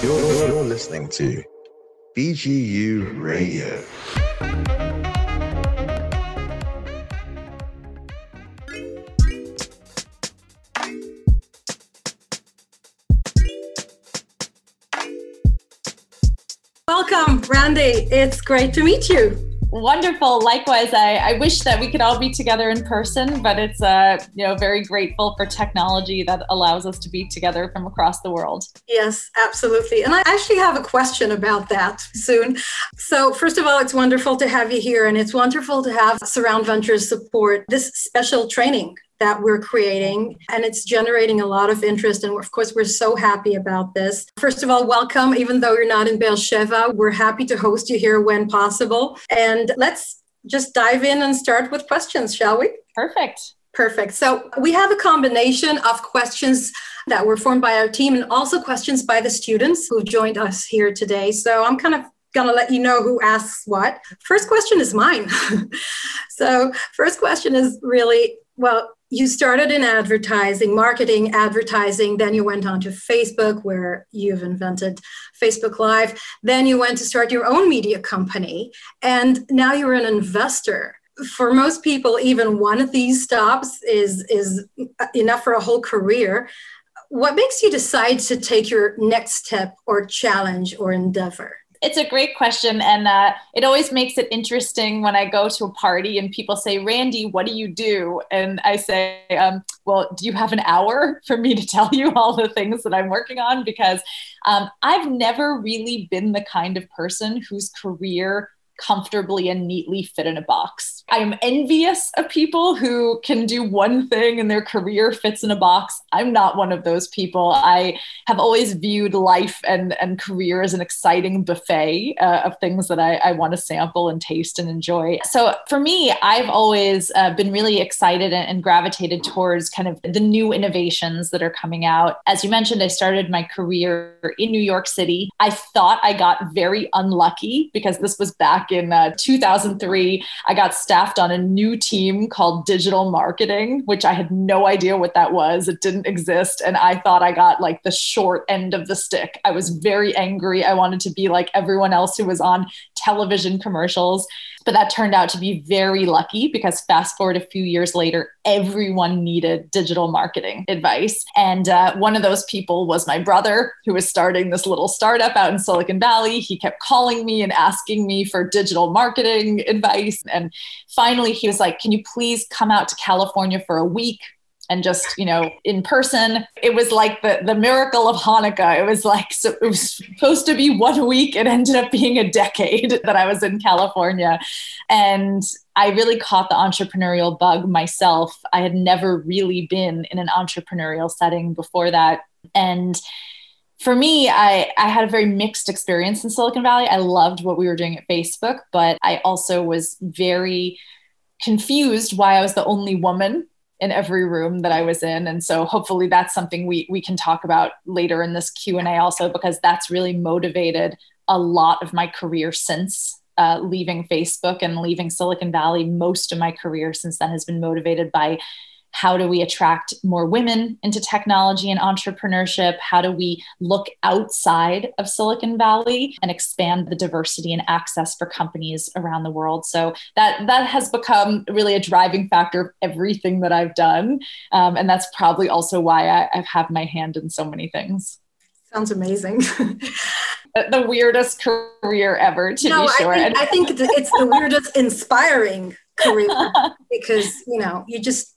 You're, you're listening to BGU Radio. Welcome, Randi. It's great to meet you. Wonderful. Likewise, I, I wish that we could all be together in person, but it's uh, you know very grateful for technology that allows us to be together from across the world. Yes, absolutely. And I actually have a question about that soon. So first of all, it's wonderful to have you here, and it's wonderful to have Surround Ventures support this special training that we're creating and it's generating a lot of interest and of course we're so happy about this. First of all welcome. Even though you're not in beersheba we're happy to host you here when possible. And let's just dive in and start with questions shall we? Perfect. Perfect. So we have a combination of questions that were formed by our team and also questions by the students who've joined us here today. So i'm kind of gonna let you know who asks what. First question is mine. So first question is really well you started in advertising, marketing, advertising. Then you went on to Facebook, where you've invented Facebook Live. Then you went to start your own media company. And now you're an investor. For most people, even one of these stops is, is enough for a whole career. What makes you decide to take your next step or challenge or endeavor? It's a great question. And uh, it always makes it interesting when I go to a party and people say, Randi, what do you do? And I say, um, well, do you have an hour for me to tell you all the things that I'm working on? Because um, I've never really been the kind of person whose career comfortably and neatly fit in a box. I am envious of people who can do one thing and their career fits in a box. I'm not one of those people. I have always viewed life and, and career as an exciting buffet uh, of things that I, I want to sample and taste and enjoy. So for me, I've always uh, been really excited and, and gravitated towards kind of the new innovations that are coming out. As you mentioned, I started my career in New York City. I thought I got very unlucky because this was back back in uh, 2003. I got staffed on a new team called digital marketing, which I had no idea what that was. It didn't exist. And I thought I got like the short end of the stick. I was very angry. I wanted to be like everyone else who was on television commercials. But that turned out to be very lucky because fast forward a few years later, everyone needed digital marketing advice. And uh, one of those people was my brother, who was starting this little startup out in Silicon Valley. He kept calling me and asking me for digital marketing advice. And finally, he was like, Can you please come out to California for a week? and just you know in person? It was like the the miracle of hanukkah. It was like so it was supposed to be one week. It ended up being a decade that i was in california. And i really caught the entrepreneurial bug myself. I had never really been in an entrepreneurial setting before that. And for me, I, I had a very mixed experience in Silicon Valley. I loved what we were doing at Facebook, but I also was very confused why I was the only woman in every room that I was in. And so hopefully that's something we we can talk about later in this Q&A also because that's really motivated a lot of my career since uh, leaving Facebook and leaving Silicon Valley. Most of my career since then has been motivated by how do we attract more women into technology and entrepreneurship? How do we look outside of Silicon Valley and expand the diversity and access for companies around the world? So that that has become really a driving factor of everything that I've done, um, and that's probably also why I, I have my hand in so many things. Sounds amazing. the weirdest career ever, to no, be sure. I think, I think it's the weirdest inspiring career because you know you just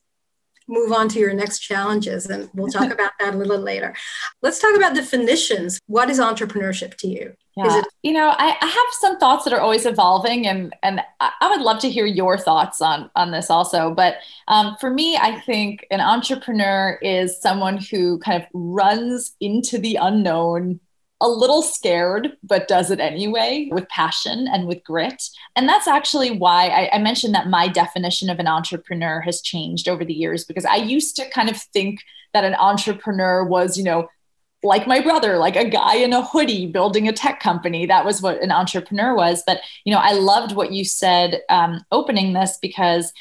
move on to your next challenges. And we'll talk about that a little later. Let's talk about definitions. What is entrepreneurship to you? Yeah. It- you know, I, I, have some thoughts that are always evolving, and and I would love to hear your thoughts on on this also. But um, for me, I think an entrepreneur is someone who kind of runs into the unknown a little scared, but does it anyway with passion and with grit. And that's actually why I, I, mentioned that my definition of an entrepreneur has changed over the years because I used to kind of think that an entrepreneur was, you know, like my brother, like a guy in a hoodie building a tech company. That was what an entrepreneur was. But, you know, I loved what you said um, opening this because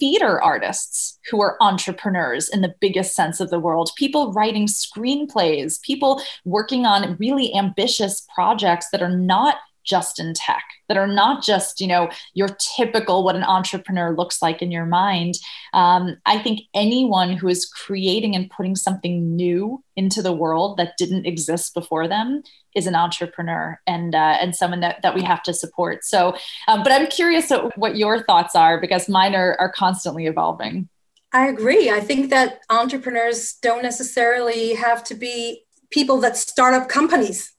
theater artists who are entrepreneurs in the biggest sense of the world, people writing screenplays, people working on really ambitious projects that are not just in tech that are not just you know your typical what an entrepreneur looks like in your mind. Um, i think anyone who is creating and putting something new into the world that didn't exist before them is an entrepreneur and uh, and someone that, that we have to support. So um, but i'm curious what your thoughts are because mine are, are constantly evolving. I agree. I think that entrepreneurs don't necessarily have to be people that start up companies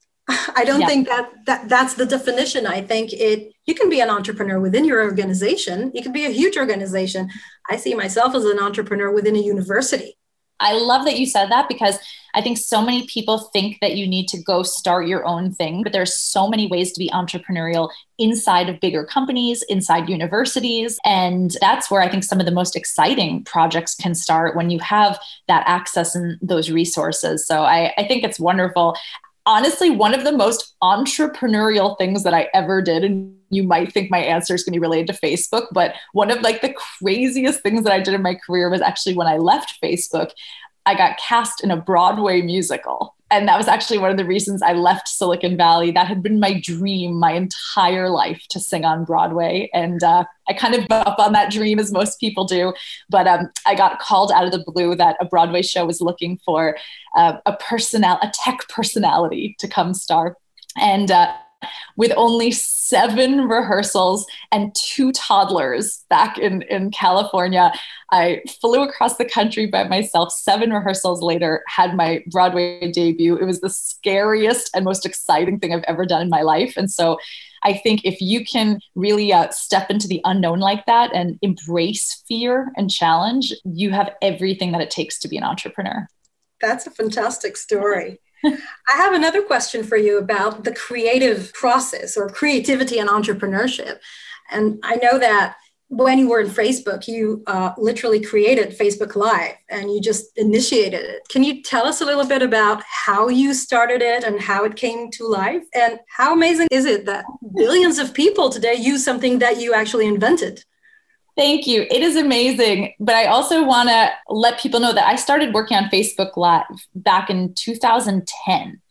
I don't yeah. think that, that that's the definition. I think it you can be an entrepreneur within your organization. You can be a huge organization. I see myself as an entrepreneur within a university. I love that you said that because I think so many people think that you need to go start your own thing, but there's so many ways to be entrepreneurial inside of bigger companies, inside universities. And that's where I think some of the most exciting projects can start when you have that access and those resources. So I, I think it's wonderful honestly one of the most entrepreneurial things that I ever did. And you might think my answer is going to be related to Facebook, but one of like the craziest things that I did in my career was actually when I left Facebook, I got cast in a Broadway musical and that was actually one of the reasons I left Silicon Valley. That had been my dream my entire life to sing on Broadway, and uh, I kind of up on that dream as most people do. But um, I got called out of the blue that a Broadway show was looking for uh, a personal, a tech personality to come star, and uh, with only seven rehearsals and two toddlers back in, in California. I flew across the country by myself. Seven rehearsals later, had my Broadway debut. It was the scariest and most exciting thing I've ever done in my life. And so I think if you can really uh, step into the unknown like that and embrace fear and challenge, you have everything that it takes to be an entrepreneur. That's a fantastic story. I have another question for you about the creative process or creativity and entrepreneurship. And I know that when you were in Facebook, you uh, literally created Facebook Live and you just initiated it. Can you tell us a little bit about how you started it and how it came to life? And how amazing is it that billions of people today use something that you actually invented? Thank you. It is amazing. But I also want to let people know that I started working on Facebook Live back in 2010.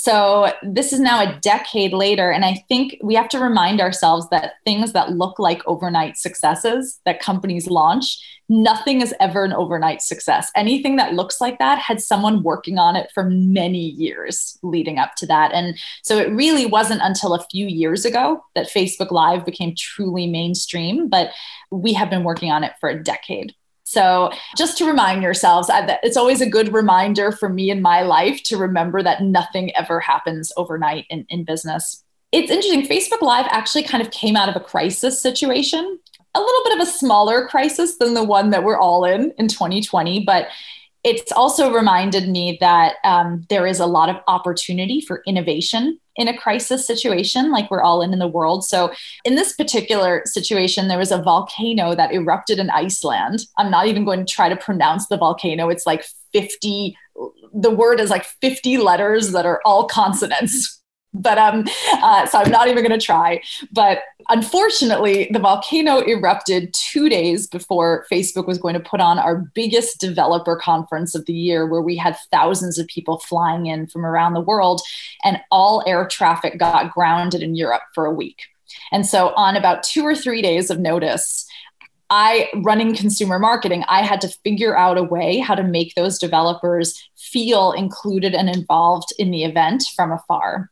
So this is now a decade later. And I think we have to remind ourselves that things that look like overnight successes that companies launch, nothing is ever an overnight success. Anything that looks like that had someone working on it for many years leading up to that. And so it really wasn't until a few years ago that Facebook Live became truly mainstream, but we have been working on it for a decade. So, just to remind yourselves, it's always a good reminder for me in my life to remember that nothing ever happens overnight in, in business. It's interesting. Facebook Live actually kind of came out of a crisis situation, a little bit of a smaller crisis than the one that we're all in in 2020, but it's also reminded me that um, there is a lot of opportunity for innovation in a crisis situation like we're all in in the world. So, in this particular situation, there was a volcano that erupted in Iceland. I'm not even going to try to pronounce the volcano, it's like 50, the word is like 50 letters that are all consonants but um uh, so i'm not even going to try but unfortunately the volcano erupted two days before facebook was going to put on our biggest developer conference of the year where we had thousands of people flying in from around the world and all air traffic got grounded in europe for a week and so on about two or three days of notice I, running consumer marketing, I had to figure out a way how to make those developers feel included and involved in the event from afar.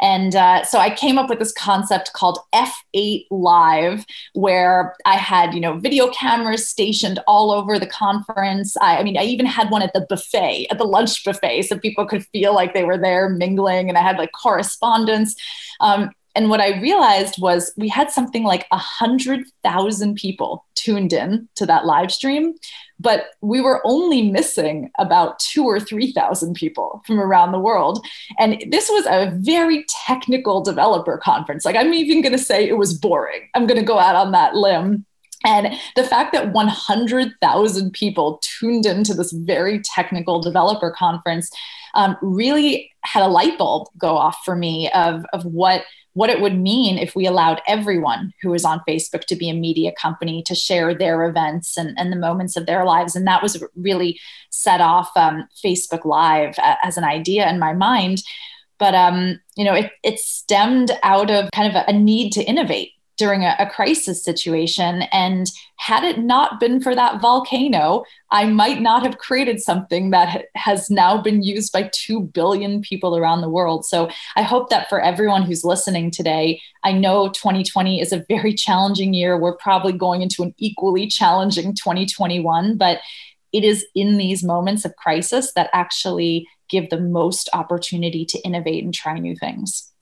And uh, so I came up with this concept called F8 Live, where I had, you know, video cameras stationed all over the conference. I, I, mean, I even had one at the buffet, at the lunch buffet, so people could feel like they were there mingling. And I had like correspondence. Um, and what I realized was we had something like a hundred thousand people tuned in to that live stream, but we were only missing about two or 3,000 people from around the world. And this was a very technical developer conference. Like, I'm even going to say it was boring. I'm going to go out on that limb. And the fact that 100,000 people tuned into this very technical developer conference um, really had a light bulb go off for me of, of what what it would mean if we allowed everyone who is on Facebook to be a media company to share their events and, and the moments of their lives. And that was really set off um, Facebook Live as an idea in my mind. But um, you know, it, it stemmed out of kind of a, a need to innovate during a, a, crisis situation. And had it not been for that volcano, I might not have created something that ha- has now been used by 2 billion people around the world. So I hope that for everyone who's listening today, I know 2020 is a very challenging year. We're probably going into an equally challenging 2021, but it is in these moments of crisis that actually give the most opportunity to innovate and try new things.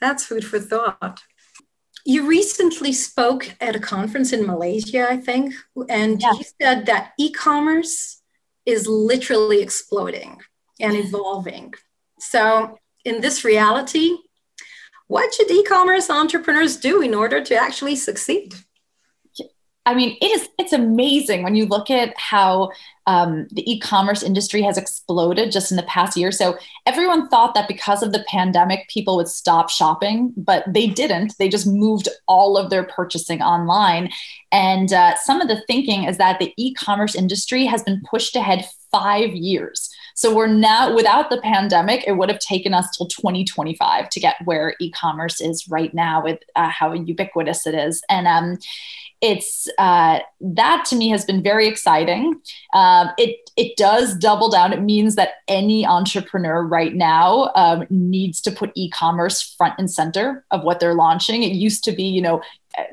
That's food for thought. You recently spoke at a conference in Malaysia, I think, and yeah. you said that e commerce is literally exploding and evolving. So, in this reality, what should e commerce entrepreneurs do in order to actually succeed? I mean, it is it's amazing when you look at how um, the e-commerce industry has exploded just in the past year. So everyone thought that because of the pandemic, people would stop shopping, but they didn't. They just moved all of their purchasing online. And uh, some of the thinking is that the e-commerce industry has been pushed ahead five years. So we're now, without the pandemic, it would have taken us till 2025 to get where e-commerce is right now with uh, how ubiquitous it is. And um, it's uh, that to me has been very exciting. Um, it it does double down. It means that any entrepreneur right now um, needs to put e-commerce front and center of what they're launching. It used to be, you know,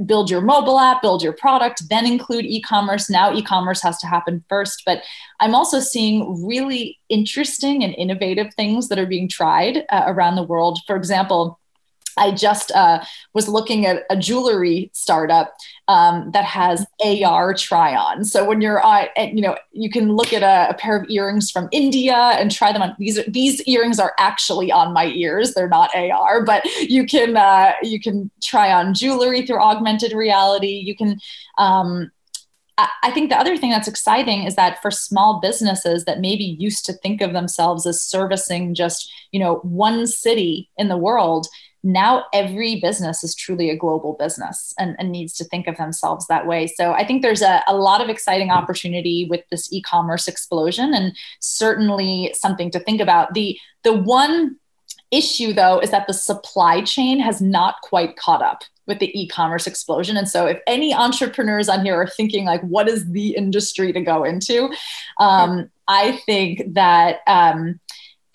build your mobile app, build your product, then include e-commerce. Now e-commerce has to happen first. But I'm also seeing really interesting and innovative things that are being tried uh, around the world. For example I just uh, was looking at a jewelry startup um, that has AR try on. So when you're, uh, you know, you can look at a, a, pair of earrings from India and try them on. These these earrings are actually on my ears. They're not AR, but you can uh, you can try on jewelry through augmented reality. You can. Um, I think the other thing that's exciting is that for small businesses that maybe used to think of themselves as servicing just, you know, one city in the world, now every business is truly a global business and, and, needs to think of themselves that way. So I think there's a, a lot of exciting opportunity with this e-commerce explosion and certainly something to think about. The the one issue though is that the supply chain has not quite caught up with the e-commerce explosion and so if any entrepreneurs on here are thinking like what is the industry to go into um, i think that um,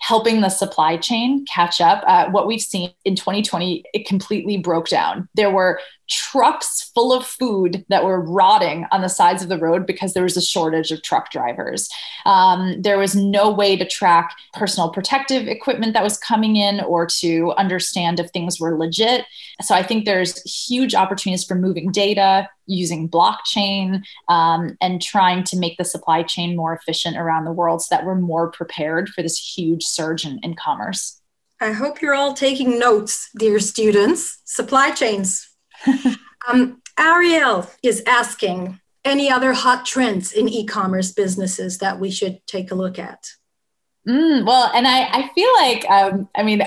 helping the supply chain catch up. Uh, what we've seen in 2020, it completely broke down. There were trucks full of food that were rotting on the sides of the road because there was a shortage of truck drivers. Um, there was no way to track personal protective equipment that was coming in or to understand if things were legit. So I think there's huge opportunities for moving data, using blockchain, um, and trying to make the supply chain more efficient around the world so that we're more prepared for this huge surge in, in commerce. I hope you're all taking notes, dear students. Supply chains, um, Ariel is asking any other hot trends in e-commerce businesses that we should take a look at. Mm, well, and I, I feel like, um, I mean,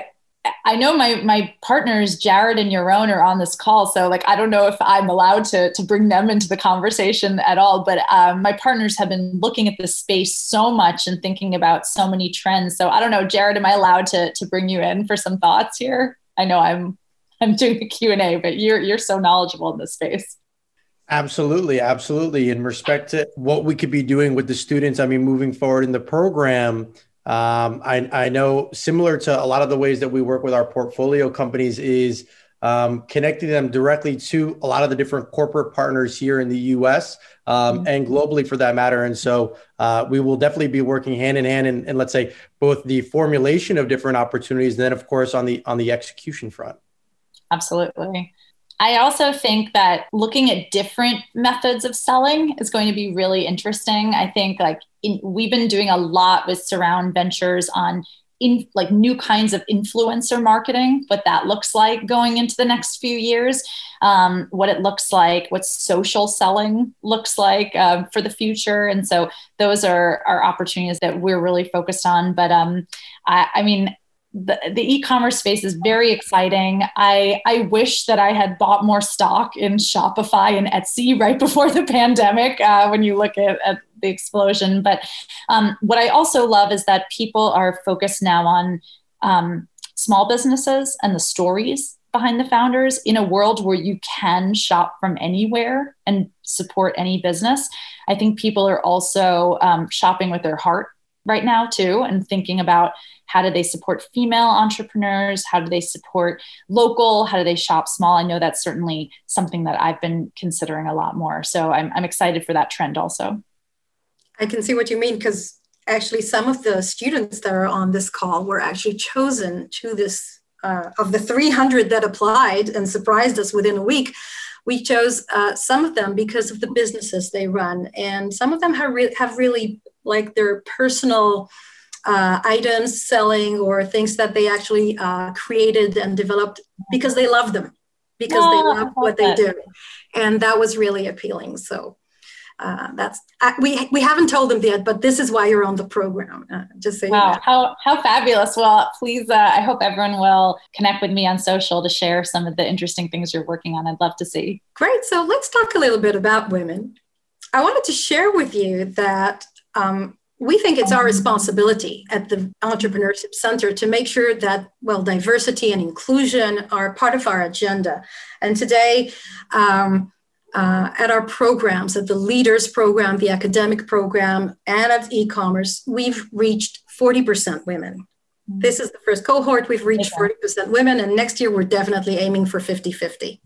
I know my my partners Jared and Yaron are on this call, so like I don't know if I'm allowed to to bring them into the conversation at all. But um, my partners have been looking at this space so much and thinking about so many trends. So I don't know, Jared, am I allowed to to bring you in for some thoughts here? I know I'm I'm doing the Q and A, but you're you're so knowledgeable in this space. Absolutely, absolutely. In respect to what we could be doing with the students, I mean, moving forward in the program, um, I, I know similar to a lot of the ways that we work with our portfolio companies is um, connecting them directly to a lot of the different corporate partners here in the U.S. Um, mm-hmm. and globally for that matter. And so uh, we will definitely be working hand in hand, and let's say both the formulation of different opportunities, and then of course on the on the execution front. Absolutely. I also think that looking at different methods of selling is going to be really interesting. I think like in, we've been doing a lot with Surround Ventures on in like new kinds of influencer marketing, what that looks like going into the next few years, um, what it looks like, what social selling looks like uh, for the future. And so those are, are opportunities that we're really focused on. But um, I, I mean, the, the e-commerce space is very exciting. I, I wish that I had bought more stock in Shopify and Etsy right before the pandemic uh, when you look at, at the explosion. But um, what I also love is that people are focused now on um, small businesses and the stories behind the founders in a world where you can shop from anywhere and support any business. I think people are also um, shopping with their heart right now too and thinking about how do they support female entrepreneurs? How do they support local? How do they shop small? I know that's certainly something that i've been considering a lot more. So i'm, I'm excited for that trend also. I can see what you mean because actually some of the students that are on this call were actually chosen to this uh, of the 300 that applied and surprised us within a week we chose uh, some of them because of the businesses they run. And some of them have, re- have really like their personal uh, items selling or things that they actually uh, created and developed because they love them because oh, they love what that. they do and that was really appealing so uh, that's uh, we we haven't told them yet, but this is why you're on the program. Uh, just saying. Wow, that. how how fabulous! Well, please, uh, I hope everyone will connect with me on social to share some of the interesting things you're working on. I'd love to see. Great. So let's talk a little bit about women. I wanted to share with you that. Um, we think it's our responsibility at the entrepreneurship center to make sure that well diversity and inclusion are part of our agenda and today um, uh, at our programs, at the leaders program, the academic program, and at e-commerce, we've reached 40% women. Mm-hmm. This is the first cohort. We've reached 40% women, and next year we're definitely aiming for 50 50.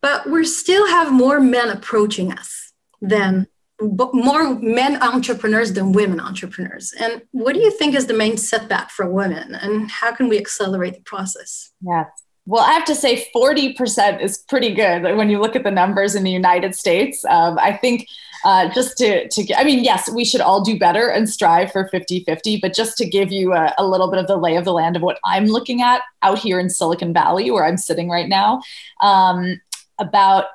But we still have more men approaching us than more men entrepreneurs than women entrepreneurs. And what do you think is the main setback for women, and how can we accelerate the process? Yeah. Well, I have to say 40% is pretty good when you look at the numbers in the United States. Um, I think uh, just to, to, I mean, yes, we should all do better and strive for 50 50, but just to give you a, a, little bit of the lay of the land of what I'm looking at out here in Silicon Valley, where I'm sitting right now, um, about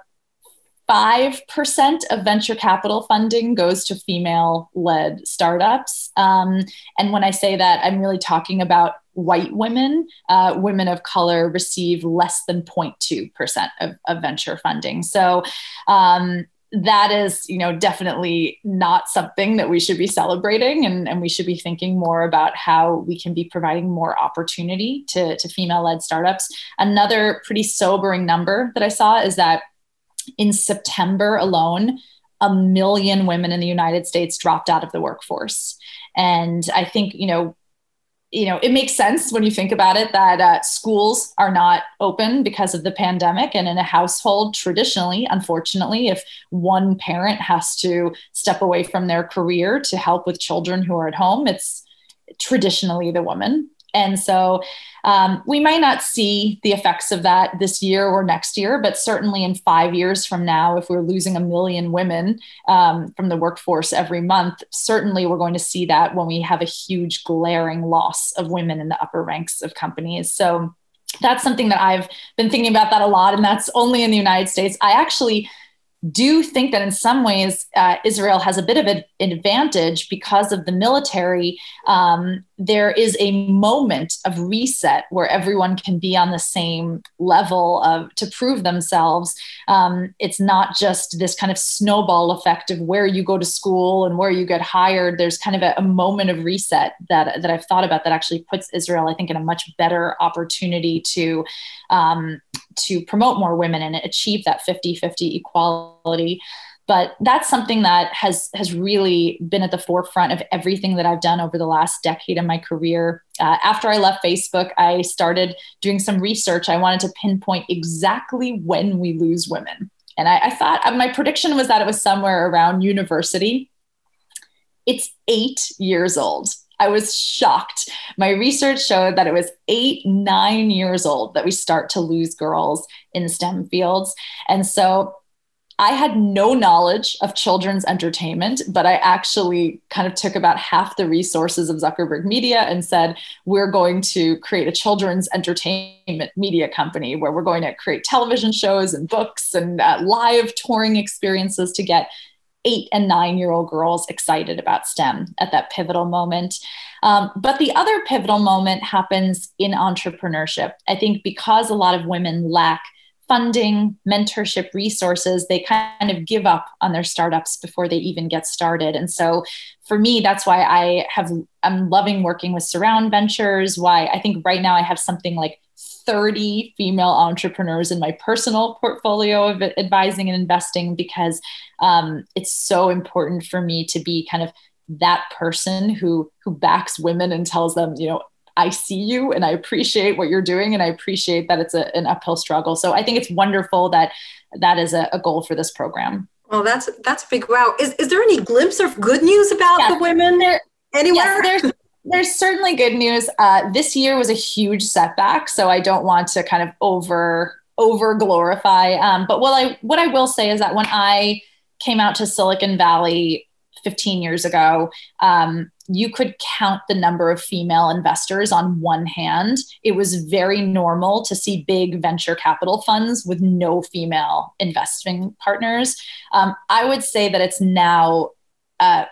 5% of venture capital funding goes to female led startups. Um, and when I say that, I'm really talking about white women, uh, women of color receive less than 0.2% of, of venture funding. So um, that is, you know, definitely not something that we should be celebrating, and, and we should be thinking more about how we can be providing more opportunity to, to female-led startups. Another pretty sobering number that I saw is that in September alone, a million women in the United States dropped out of the workforce. And I think, you know, you know, it makes sense when you think about it that uh, schools are not open because of the pandemic. And in a household, traditionally, unfortunately, if one parent has to step away from their career to help with children who are at home, it's traditionally the woman. And so um, we might not see the effects of that this year or next year, but certainly in five years from now, if we're losing a million women um, from the workforce every month, certainly we're going to see that when we have a huge glaring loss of women in the upper ranks of companies. So that's something that I've been thinking about that a lot, and that's only in the United States. I actually do think that in some ways uh, Israel has a bit of an advantage because of the military. Um, there is a moment of reset where everyone can be on the same level of to prove themselves. Um, it's not just this kind of snowball effect of where you go to school and where you get hired. There's kind of a, a moment of reset that that I've thought about that actually puts Israel, I think, in a much better opportunity to um, to promote more women and achieve that 50-50 equality but that's something that has has really been at the forefront of everything that I've done over the last decade in my career. Uh, after I left Facebook, I started doing some research. I wanted to pinpoint exactly when we lose women, and I, I thought uh, my prediction was that it was somewhere around university. It's eight years old. I was shocked. My research showed that it was eight, nine years old that we start to lose girls in STEM fields. And so I had no knowledge of children's entertainment, but I actually kind of took about half the resources of Zuckerberg Media and said, we're going to create a children's entertainment media company where we're going to create television shows and books and uh, live touring experiences to get eight and nine year old girls excited about STEM at that pivotal moment. Um, but the other pivotal moment happens in entrepreneurship. I think because a lot of women lack funding, mentorship resources, they kind of give up on their startups before they even get started. And so for me, that's why I have, I'm loving working with Surround Ventures. Why I think right now I have something like 30 female entrepreneurs in my personal portfolio of advising and investing because um, it's so important for me to be kind of that person who who backs women and tells them you know I see you and I appreciate what you're doing and I appreciate that it's a, an uphill struggle. So I think it's wonderful that that is a, a goal for this program. Well, that's that's a big wow. Is, is there any glimpse of good news about yes, the women there, anywhere? Yes, there's, there's certainly good news. Uh, this year was a huge setback, so I don't want to kind of over over glorify. Um, but what I what I will say is that when I came out to Silicon Valley 15 years ago, um, you could count the number of female investors on one hand. It was very normal to see big venture capital funds with no female investing partners. Um, I would say that it's now uh,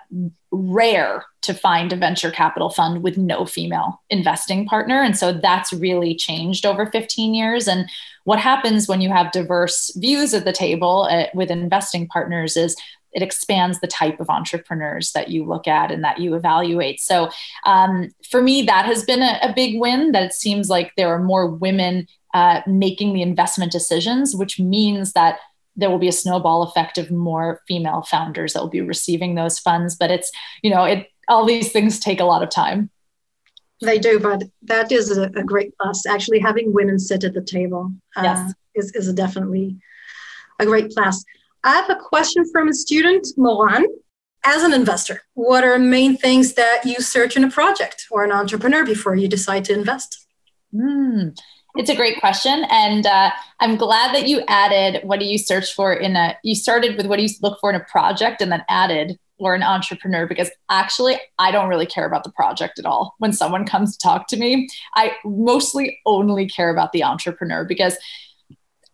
rare to find a venture capital fund with no female investing partner. And so that's really changed over 15 years. And what happens when you have diverse views at the table uh, with investing partners is it expands the type of entrepreneurs that you look at and that you evaluate. So um, for me, that has been a, a, big win. That it seems like there are more women uh, making the investment decisions, which means that there will be a snowball effect of more female founders that will be receiving those funds. But it's you know it all these things take a lot of time. They do, but that is a, a great plus. Actually, having women sit at the table uh, yes. is, is definitely a great plus. I have a question from a student, Moran. As an investor, what are main things that you search in a project or an entrepreneur before you decide to invest? Mm, it's a great question. And uh, I'm glad that you added what do you search for in a, you started with what do you look for in a project and then added or an entrepreneur because actually I don't really care about the project at all. When someone comes to talk to me, I mostly only care about the entrepreneur because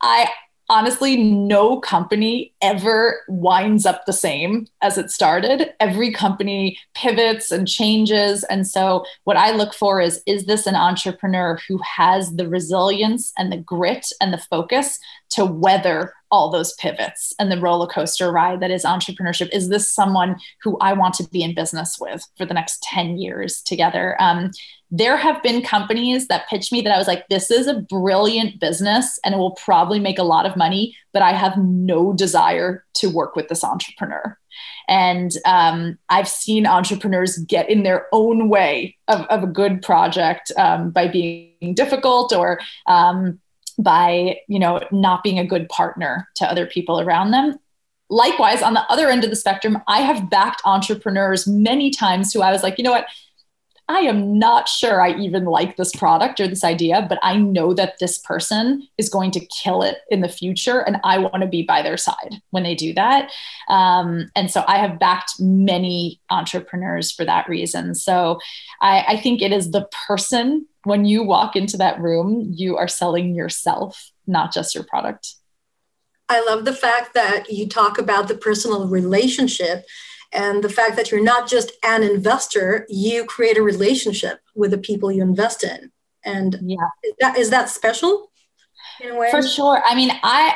I honestly, no company ever winds up the same as it started. Every company pivots and changes. And so, what I look for is is this an entrepreneur who has the resilience and the grit and the focus to weather all those pivots and the roller coaster ride that is entrepreneurship? Is this someone who I want to be in business with for the next 10 years together? Um, there have been companies that pitched me that I was like, this is a brilliant business and it will probably make a lot of money, but I have no desire to work with this entrepreneur. And um, I've seen entrepreneurs get in their own way of, of a good project um, by being difficult or um, by you know not being a good partner to other people around them likewise on the other end of the spectrum i have backed entrepreneurs many times who i was like you know what I am not sure I even like this product or this idea, but I know that this person is going to kill it in the future. And I want to be by their side when they do that. Um, and so I have backed many entrepreneurs for that reason. So I, I think it is the person when you walk into that room, you are selling yourself, not just your product. I love the fact that you talk about the personal relationship and the fact that you're not just an investor you create a relationship with the people you invest in. And yeah. is that, is that special for sure. I mean i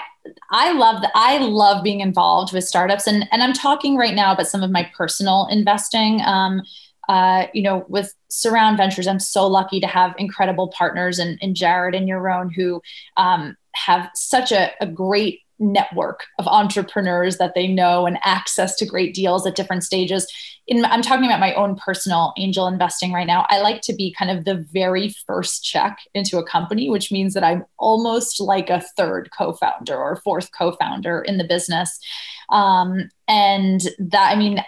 i love that i love being involved with startups. And and i'm talking right now about some of my personal investing. Um, uh, you know, with Surround Ventures, I'm so lucky to have incredible partners and, and Jared and Yaron who um, have such a, a great network of entrepreneurs that they know and access to great deals at different stages. In, I'm talking about my own personal angel investing right now. I like to be kind of the very first check into a company, which means that I'm almost like a third co founder or fourth co founder in the business. Um, and that, I mean,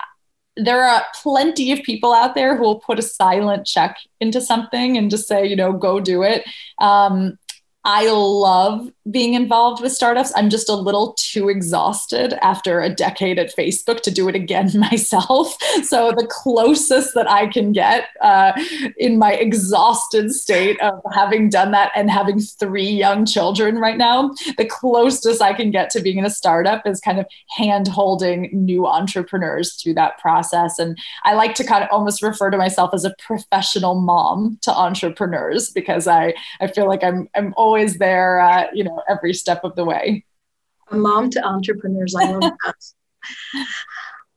there are plenty of people out there who will put a silent check into something and just say, you know, go do it. Um, I love being involved with startups. I'm just a little too exhausted after a decade at Facebook to do it again myself. So, the closest that I can get uh, in my exhausted state of having done that and having three young children right now, the closest I can get to being in a startup is kind of hand holding new entrepreneurs through that process. And I like to kind of almost refer to myself as a professional mom to entrepreneurs because I, I feel like I'm, I'm always always there, uh, you know, every step of the way. A mom to entrepreneurs. I love that.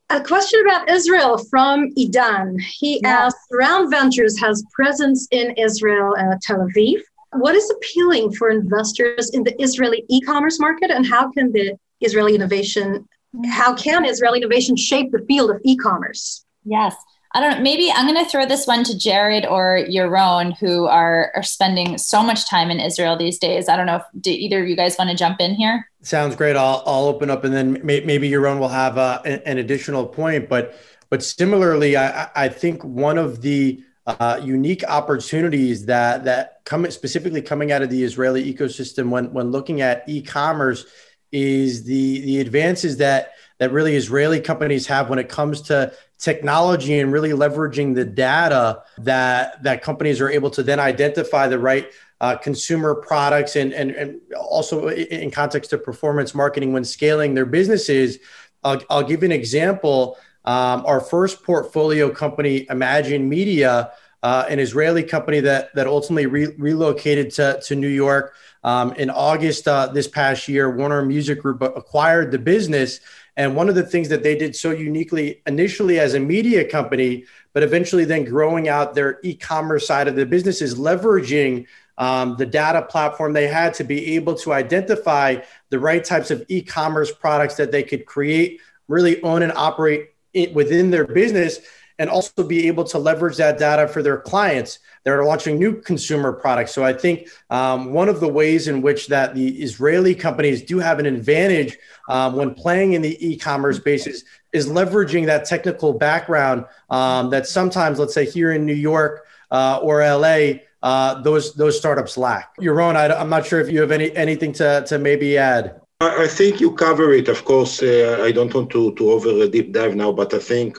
A question about Israel from Idan. He yeah. asked Round Ventures has presence in Israel, uh, Tel Aviv. What is appealing for investors in the Israeli e commerce market, and how can the Israeli innovation, how can Israeli innovation shape the field of e commerce? Yes. I don't know. Maybe I'm going to throw this one to Jared or Yaron, who are, are spending so much time in Israel these days. I don't know if do either of you guys want to jump in here. Sounds great. I'll, I'll open up and then may, maybe Yaron will have uh, an additional point. But but similarly, I, I think one of the uh, unique opportunities that that come specifically coming out of the Israeli ecosystem when when looking at e-commerce is the the advances that that really Israeli companies have when it comes to technology and really leveraging the data that that companies are able to then identify the right uh, consumer products and, and and also in context of performance marketing when scaling their businesses. I'll, I'll give you an example. Um, our first portfolio company, IMGN Media, uh, an Israeli company that that ultimately re- relocated to, to New York um, in August uh, this past year. Warner Music Group acquired the business, and one of the things that they did so uniquely initially as a media company, but eventually then growing out their e-commerce side of the business is leveraging um, the data platform they had to be able to identify the right types of e-commerce products that they could create, really own and operate it within their business, and also be able to leverage that data for their clients that are launching new consumer products. So I think um, one of the ways in which that the Israeli companies do have an advantage um, when playing in the e-commerce spaces is leveraging that technical background um, that sometimes, let's say here in New York uh, or LA, uh, those those startups lack. Yaron, I, I'm not sure if you have any anything to to maybe add. I think you cover it. Of course, uh, I don't want to to over a deep dive now, but I think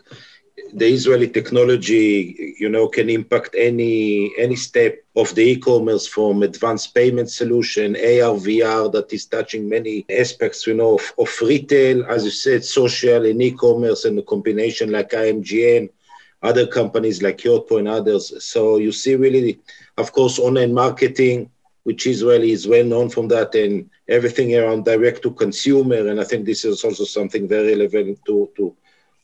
the Israeli technology, you know, can impact any any step of the e-commerce from advanced payment solution, AR, VR, that is touching many aspects, you know, of, of retail, as you said, social and e-commerce, and the combination like IMGN, other companies like Yotpo and others. So you see, really, of course, online marketing, which Israeli is well known from that, and everything around direct to consumer. And I think this is also something very relevant to to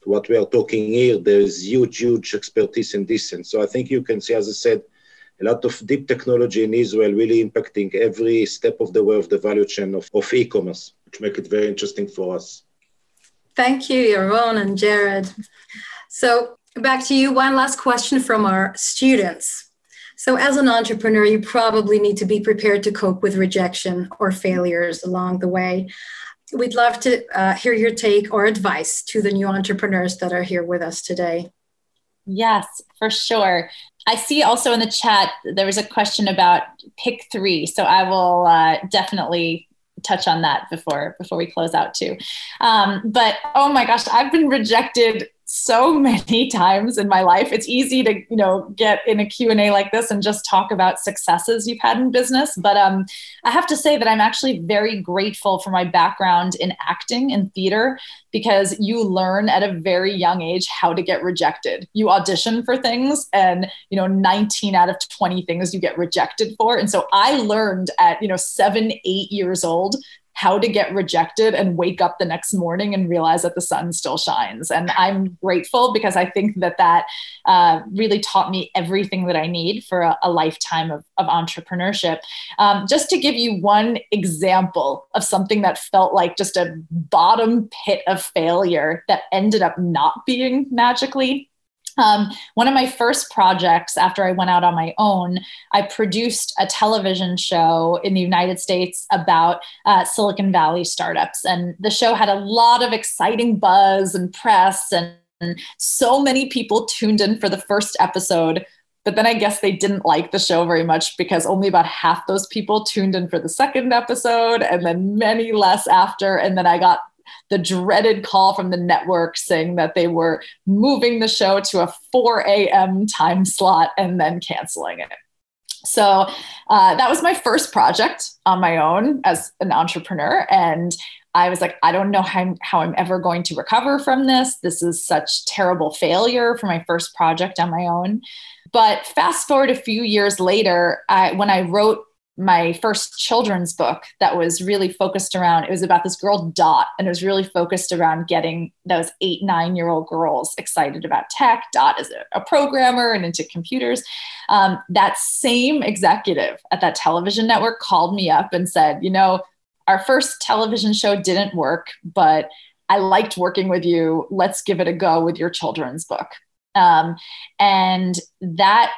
what we are talking here, there is huge, huge expertise in this. And so I think you can see, as I said, a lot of deep technology in Israel really impacting every step of the way of the value chain of, of e-commerce, which make it very interesting for us. Thank you, Yaron and Jared. So back to you. One last question from our students. So, as an entrepreneur, you probably need to be prepared to cope with rejection or failures along the way we'd love to uh, hear your take or advice to the new entrepreneurs that are here with us today. Yes, for sure. I see also in the chat there was a question about pick three, so I will uh, definitely touch on that before before we close out too. Um, but oh my gosh, I've been rejected so many times in my life it's easy to you know get in a q&a like this and just talk about successes you've had in business. But um, i have to say that i'm actually very grateful for my background in acting and theater because you learn at a very young age how to get rejected. You audition for things and you know 19 out of 20 things you get rejected for. And so i learned at you know 7 8 years old how to get rejected and wake up the next morning and realize that the sun still shines. And I'm grateful because I think that that uh, really taught me everything that I need for a, a lifetime of, of entrepreneurship. Um, just to give you one example of something that felt like just a bottom pit of failure that ended up not being magically um, one of my first projects after I went out on my own, I produced a television show in the United States about uh, Silicon Valley startups. And the show had a lot of exciting buzz and press, and so many people tuned in for the first episode But then I guess they didn't like the show very much because only about half those people tuned in for the second episode and then many less after. And then I got the dreaded call from the network saying that they were moving the show to a 4 a.m. time slot and then canceling it. So uh, that was my first project on my own as an entrepreneur. And I was like, I don't know how I'm, how I'm ever going to recover from this. This is such terrible failure for my first project on my own. But fast forward a few years later, I, when I wrote my first children's book that was really focused around it was about this girl dot and it was really focused around getting those eight nine year old girls excited about tech. Dot is a, a programmer and into computers. Um, that same executive at that television network called me up and said you know our first television show didn't work but i liked working with you. Let's give it a go with your children's book. Um, and that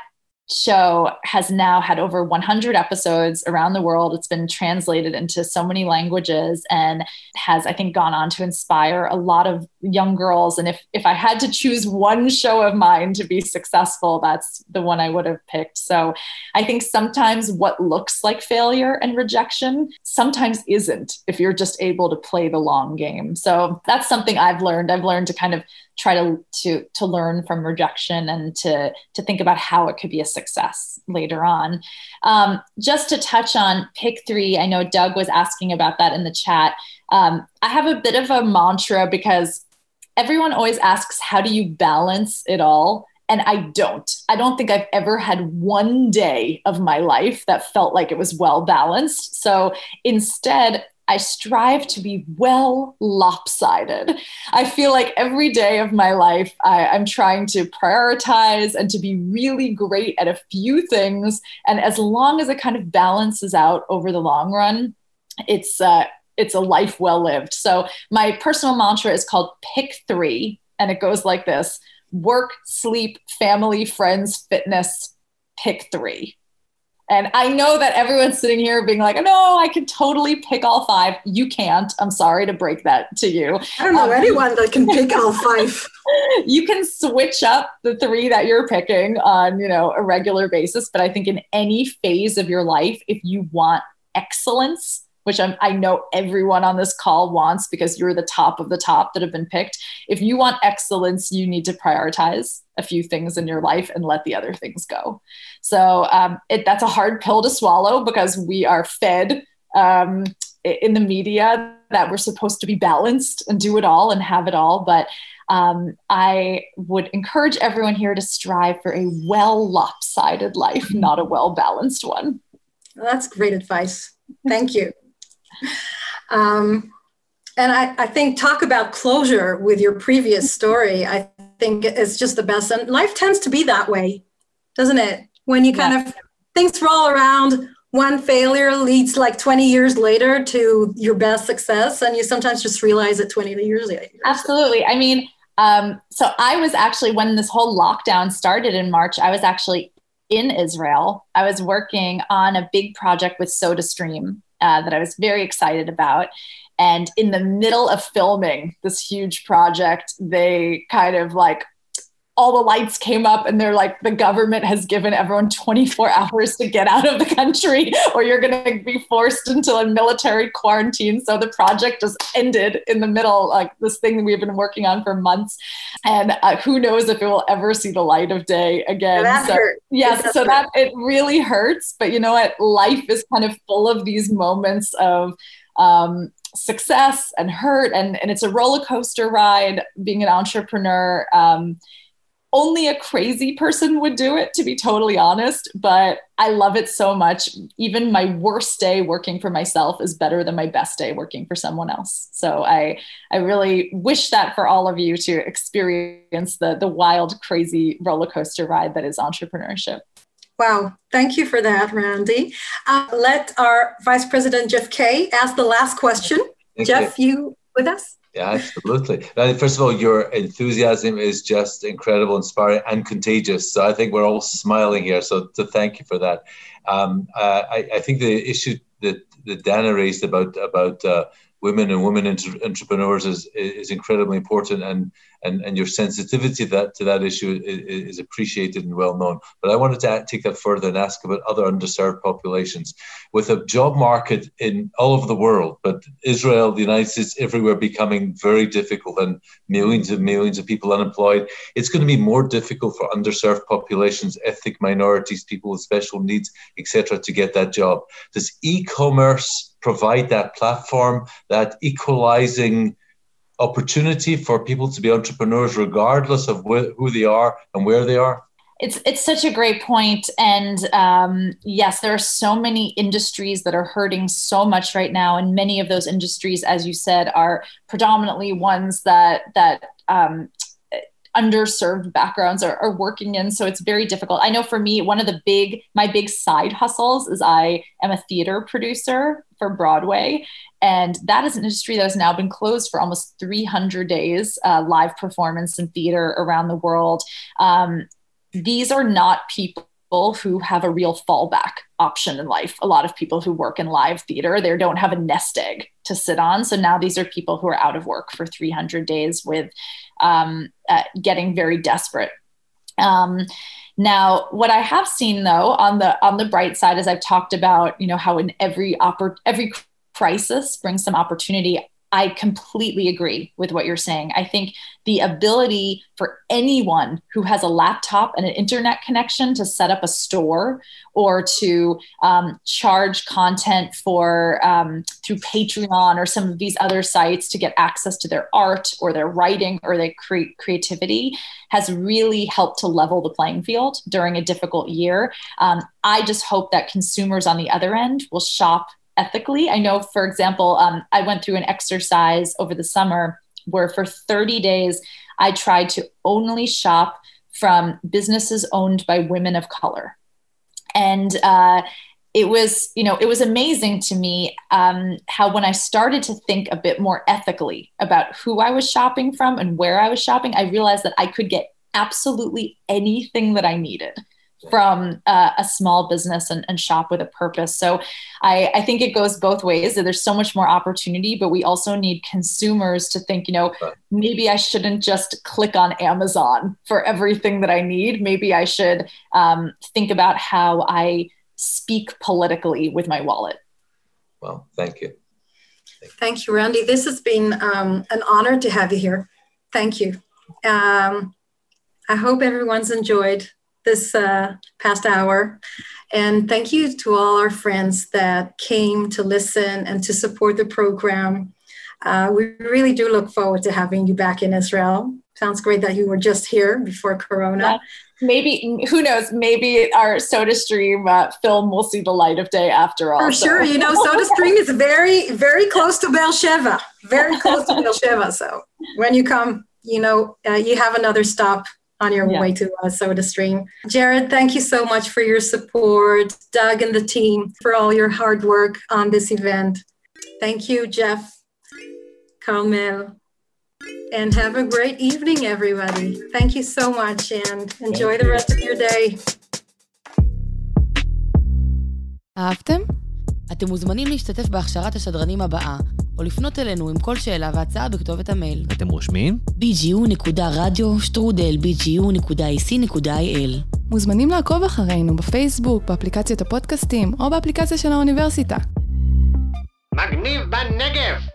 show has now had over 100 episodes around the world. It's been translated into so many languages and has, I think, gone on to inspire a lot of young girls. And if if I had to choose one show of mine to be successful, that's the one I would have picked. So I think sometimes what looks like failure and rejection sometimes isn't if you're just able to play the long game. So that's something I've learned. I've learned to kind of try to to to learn from rejection and to to think about how it could be a success later on. Um, just to touch on pick three, I know Doug was asking about that in the chat. Um, I have a bit of a mantra because everyone always asks, how do you balance it all? And I don't. I don't think I've ever had one day of my life that felt like it was well balanced. So instead, I strive to be well lopsided. I feel like every day of my life, I, am trying to prioritize and to be really great at a few things. And as long as it kind of balances out over the long run, it's uh, it's a life well lived. So my personal mantra is called Pick Three, and it goes like this: work, sleep, family, friends, fitness. Pick three. And I know that everyone's sitting here being like, no, I can totally pick all five. You can't. I'm sorry to break that to you. I don't know um, anyone that can pick all five. you can switch up the three that you're picking on, you know, a regular basis. But I think in any phase of your life, if you want excellence, which I'm, i know everyone on this call wants because you're the top of the top that have been picked. If you want excellence, you need to prioritize a few things in your life and let the other things go. So um, it, that's a hard pill to swallow because we are fed um, in the media that we're supposed to be balanced and do it all and have it all. But um, I would encourage everyone here to strive for a well lopsided life, not a well balanced one. Well, that's great advice. Thank you. Um, and I, I think talk about closure with your previous story. I think is just the best. And life tends to be that way, doesn't it? When you kind yeah. of things roll around, one failure leads like 20 years later to your best success. And you sometimes just realize it 20 years later. Absolutely. I mean, um, so I was actually, when this whole lockdown started in March, I was actually in Israel. I was working on a big project with SodaStream uh, that I was very excited about. And in the middle of filming this huge project, they kind of like all the lights came up and they're like the government has given everyone 24 hours to get out of the country or you're going to be forced into a military quarantine. So the project just ended in the middle like this thing we've been working on for months. And uh, who knows if it will ever see the light of day again. That so yes so hurt. that it really hurts. But you know what? Life is kind of full of these moments of um, success and hurt and, and it's a roller coaster ride being an entrepreneur. Um, only a crazy person would do it, to be totally honest. But I love it so much. Even my worst day working for myself is better than my best day working for someone else. So I, I really wish that for all of you to experience the, the wild, crazy roller coaster ride that is entrepreneurship. Wow, thank you for that, Randi. Uh, let our Vice President Jeff Kay ask the last question. Thank Jeff, you. you with us? Yeah, absolutely. First of all, your enthusiasm is just incredible, inspiring, and contagious. So I think we're all smiling here. So to thank you for that. Um, uh, I, I, think the issue that, that Dana raised about about uh, women and women inter- entrepreneurs is, is incredibly important and, and, and your sensitivity that, to that issue is, is appreciated and well known. But I wanted to take that further and ask about other underserved populations. With a job market in all over the world, but Israel, the United States, everywhere becoming very difficult and millions and millions of people unemployed, it's going to be more difficult for underserved populations, ethnic minorities, people with special needs, etc., to get that job. Does e-commerce provide that platform, that equalizing opportunity for people to be entrepreneurs regardless of wh- who they are and where they are? It's it's such a great point, and um, yes, there are so many industries that are hurting so much right now, and many of those industries, as you said, are predominantly ones that that um, underserved backgrounds are, are working in so it's very difficult i know for me one of the big my big side hustles is i am a theater producer for broadway and that is an industry that has now been closed for almost 300 days uh, live performance in theater around the world um, these are not people who have a real fallback option in life. A lot of people who work in live theater, they don't have a nest egg to sit on. So now these are people who are out of work for 300 days with um, uh, getting very desperate. Um, now, what I have seen though on the on the bright side, as I've talked about, you know how in every oppor- every crisis brings some opportunity. I completely agree with what you're saying. I think the ability for anyone who has a laptop and an internet connection to set up a store or to um, charge content for um, through Patreon or some of these other sites to get access to their art or their writing or their cre- creativity has really helped to level the playing field during a difficult year. Um, I just hope that consumers on the other end will shop ethically. I know, for example, um, I went through an exercise over the summer where for 30 days I tried to only shop from businesses owned by women of color. And uh, it was, you know, it was amazing to me um, how when I started to think a bit more ethically about who I was shopping from and where I was shopping, I realized that I could get absolutely anything that I needed from uh, a small business and, and, shop with a purpose. So I, I, think it goes both ways. There's so much more opportunity, but we also need consumers to think, you know, maybe I shouldn't just click on Amazon for everything that I need. Maybe I should um, think about how I speak politically with my wallet. Well, thank you. Thank you, Randi. This has been um, an honor to have you here. Thank you. Um, I hope everyone's enjoyed this uh, past hour. And thank you to all our friends that came to listen and to support the program. Uh, we really do look forward to having you back in Israel. Sounds great that you were just here before Corona. Yeah. Maybe, who knows, maybe our SodaStream uh, film will see the light of day after all. For so. sure. You know, SodaStream is very, very close to Beersheba, very close to Beersheba. So when you come, you know, uh, you have another stop on your yeah. way to uh, SodaStream. Jared, thank you so much for your support. Doug and the team for all your hard work on this event. Thank you, Jeff, Carmel, and have a great evening, everybody. Thank you so much and enjoy the rest of your day. אהבתם? אתם מוזמנים להשתתף בהכשרת השדרנים הבאה. או לפנות אלינו עם כל שאלה והצעה בכתובת המייל. אתם רושמים? bgu.radio.strudel.bgu.ac.il מוזמנים לעקוב אחרינו בפייסבוק, באפליקציית הפודקאסטים, או באפליקציה של האוניברסיטה. מגניב בנגב!